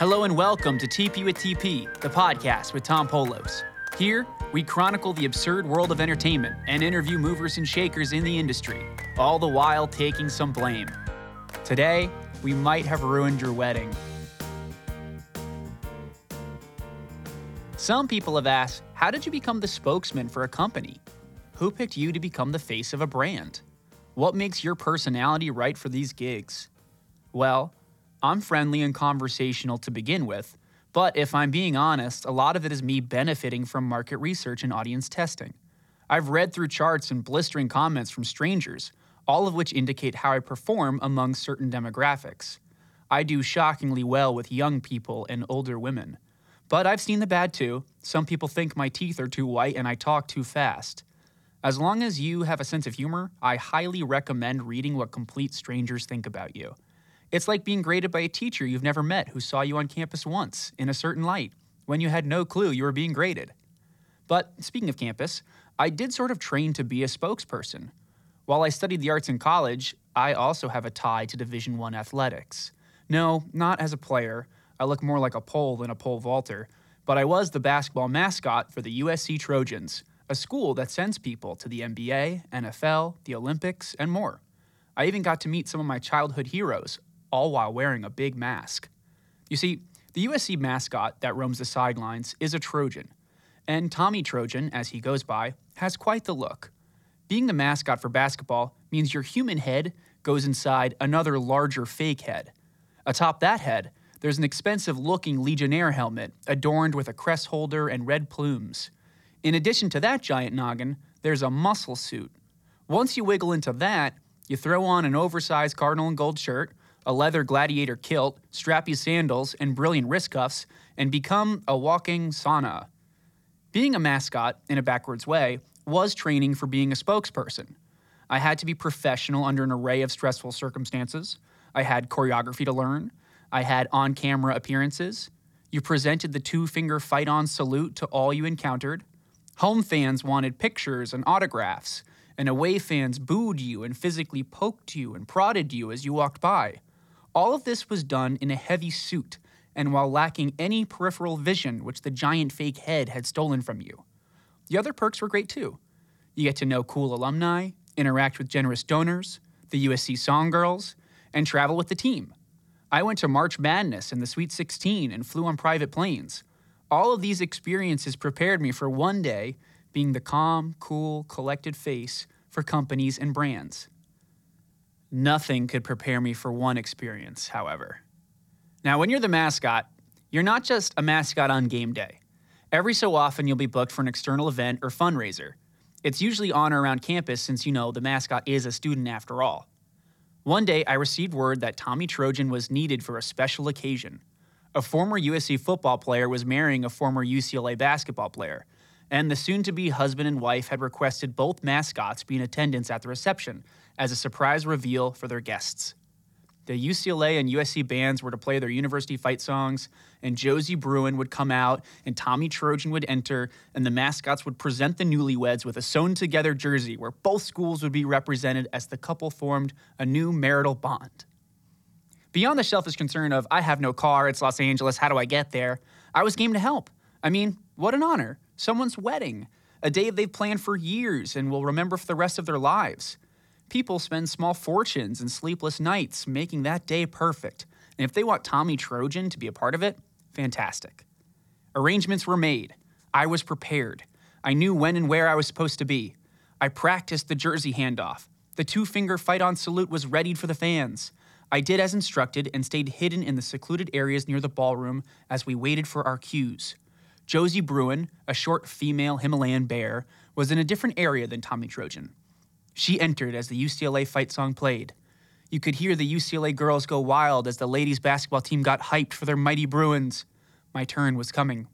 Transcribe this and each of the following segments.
Hello and welcome to TP with TP, the podcast with Tom Polos. Here, we chronicle the absurd world of entertainment and interview movers and shakers in the industry, all the while taking some blame. Today, we might have ruined your wedding. Some people have asked, how did you become the spokesman for a company? Who picked you to become the face of a brand? What makes your personality right for these gigs? Well, I'm friendly and conversational to begin with, but if I'm being honest, a lot of it is me benefiting from market research and audience testing. I've read through charts and blistering comments from strangers, all of which indicate how I perform among certain demographics. I do shockingly well with young people and older women. But I've seen the bad too. Some people think my teeth are too white and I talk too fast. As long as you have a sense of humor, I highly recommend reading what complete strangers think about you. It's like being graded by a teacher you've never met who saw you on campus once in a certain light when you had no clue you were being graded. But speaking of campus, I did sort of train to be a spokesperson. While I studied the arts in college, I also have a tie to Division 1 athletics. No, not as a player. I look more like a pole than a pole vaulter, but I was the basketball mascot for the USC Trojans, a school that sends people to the NBA, NFL, the Olympics, and more. I even got to meet some of my childhood heroes, all while wearing a big mask. You see, the USC mascot that roams the sidelines is a Trojan, and Tommy Trojan, as he goes by, has quite the look. Being the mascot for basketball means your human head goes inside another larger fake head. Atop that head, there's an expensive looking Legionnaire helmet adorned with a crest holder and red plumes. In addition to that giant noggin, there's a muscle suit. Once you wiggle into that, you throw on an oversized cardinal and gold shirt, a leather gladiator kilt, strappy sandals, and brilliant wrist cuffs, and become a walking sauna. Being a mascot, in a backwards way, was training for being a spokesperson. I had to be professional under an array of stressful circumstances. I had choreography to learn. I had on camera appearances. You presented the two finger fight on salute to all you encountered. Home fans wanted pictures and autographs, and away fans booed you and physically poked you and prodded you as you walked by. All of this was done in a heavy suit and while lacking any peripheral vision which the giant fake head had stolen from you. The other perks were great too. You get to know cool alumni, interact with generous donors, the USC Song Girls, and travel with the team. I went to March Madness and the Sweet 16 and flew on private planes. All of these experiences prepared me for one day being the calm, cool, collected face for companies and brands. Nothing could prepare me for one experience, however. Now, when you're the mascot, you're not just a mascot on game day. Every so often, you'll be booked for an external event or fundraiser. It's usually on or around campus since you know the mascot is a student after all. One day, I received word that Tommy Trojan was needed for a special occasion. A former USC football player was marrying a former UCLA basketball player, and the soon to be husband and wife had requested both mascots be in attendance at the reception as a surprise reveal for their guests. The UCLA and USC bands were to play their university fight songs, and Josie Bruin would come out, and Tommy Trojan would enter, and the mascots would present the newlyweds with a sewn together jersey where both schools would be represented as the couple formed a new marital bond. Beyond the selfish concern of, I have no car, it's Los Angeles, how do I get there? I was game to help. I mean, what an honor. Someone's wedding, a day they've planned for years and will remember for the rest of their lives. People spend small fortunes and sleepless nights making that day perfect. And if they want Tommy Trojan to be a part of it, fantastic. Arrangements were made. I was prepared. I knew when and where I was supposed to be. I practiced the jersey handoff. The two finger fight on salute was readied for the fans. I did as instructed and stayed hidden in the secluded areas near the ballroom as we waited for our cues. Josie Bruin, a short female Himalayan bear, was in a different area than Tommy Trojan. She entered as the UCLA fight song played. You could hear the UCLA girls go wild as the ladies' basketball team got hyped for their mighty Bruins. My turn was coming.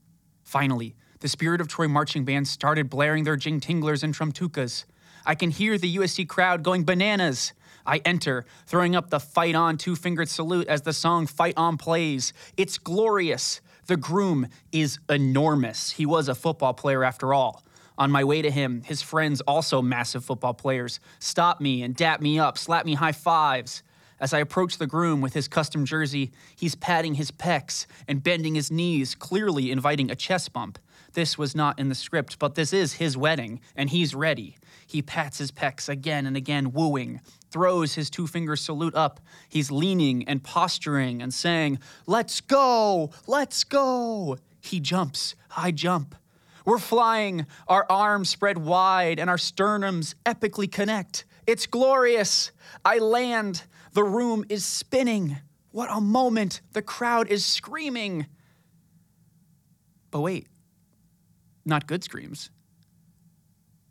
Finally, the Spirit of Troy marching band started blaring their jing tinglers and trumtukas. I can hear the USC crowd going bananas. I enter, throwing up the fight on two fingered salute as the song Fight On plays. It's glorious. The groom is enormous. He was a football player after all. On my way to him, his friends, also massive football players, stop me and dap me up, slap me high fives. As I approach the groom with his custom jersey, he's patting his pecs and bending his knees, clearly inviting a chest bump. This was not in the script, but this is his wedding, and he's ready. He pats his pecs again and again, wooing, throws his two finger salute up. He's leaning and posturing and saying, Let's go, let's go. He jumps, I jump. We're flying, our arms spread wide, and our sternums epically connect. It's glorious. I land. The room is spinning. What a moment. The crowd is screaming. But wait, not good screams,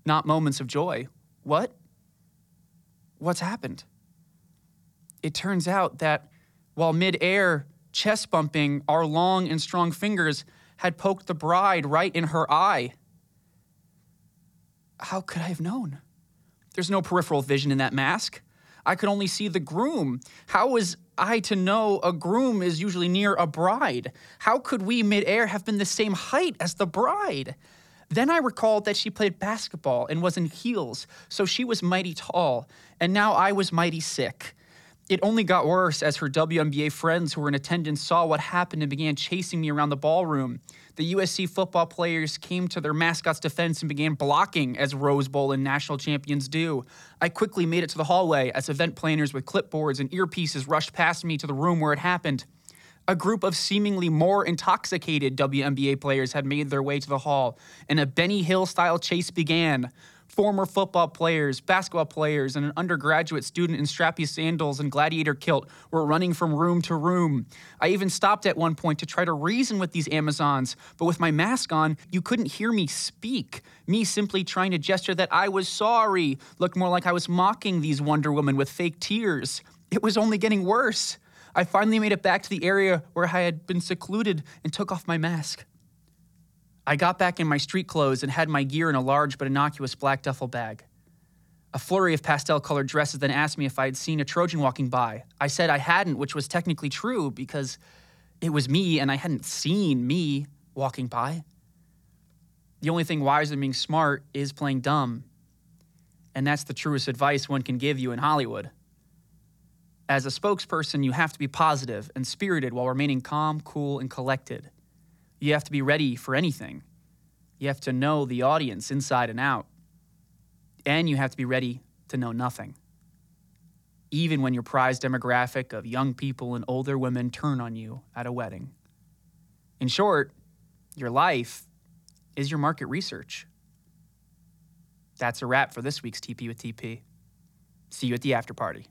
not moments of joy. What? What's happened? It turns out that while midair, chest bumping, our long and strong fingers had poked the bride right in her eye. How could I have known? There's no peripheral vision in that mask. I could only see the groom. How was I to know a groom is usually near a bride? How could we midair have been the same height as the bride? Then I recalled that she played basketball and was in heels, so she was mighty tall, and now I was mighty sick. It only got worse as her WNBA friends who were in attendance saw what happened and began chasing me around the ballroom. The USC football players came to their mascot's defense and began blocking, as Rose Bowl and national champions do. I quickly made it to the hallway as event planners with clipboards and earpieces rushed past me to the room where it happened. A group of seemingly more intoxicated WNBA players had made their way to the hall, and a Benny Hill style chase began. Former football players, basketball players, and an undergraduate student in strappy sandals and gladiator kilt were running from room to room. I even stopped at one point to try to reason with these Amazons, but with my mask on, you couldn't hear me speak. Me simply trying to gesture that I was sorry looked more like I was mocking these Wonder Women with fake tears. It was only getting worse. I finally made it back to the area where I had been secluded and took off my mask. I got back in my street clothes and had my gear in a large but innocuous black duffel bag. A flurry of pastel colored dresses then asked me if I had seen a Trojan walking by. I said I hadn't, which was technically true because it was me and I hadn't seen me walking by. The only thing wiser than being smart is playing dumb. And that's the truest advice one can give you in Hollywood. As a spokesperson, you have to be positive and spirited while remaining calm, cool, and collected. You have to be ready for anything. You have to know the audience inside and out. And you have to be ready to know nothing. Even when your prized demographic of young people and older women turn on you at a wedding. In short, your life is your market research. That's a wrap for this week's TP with TP. See you at the after party.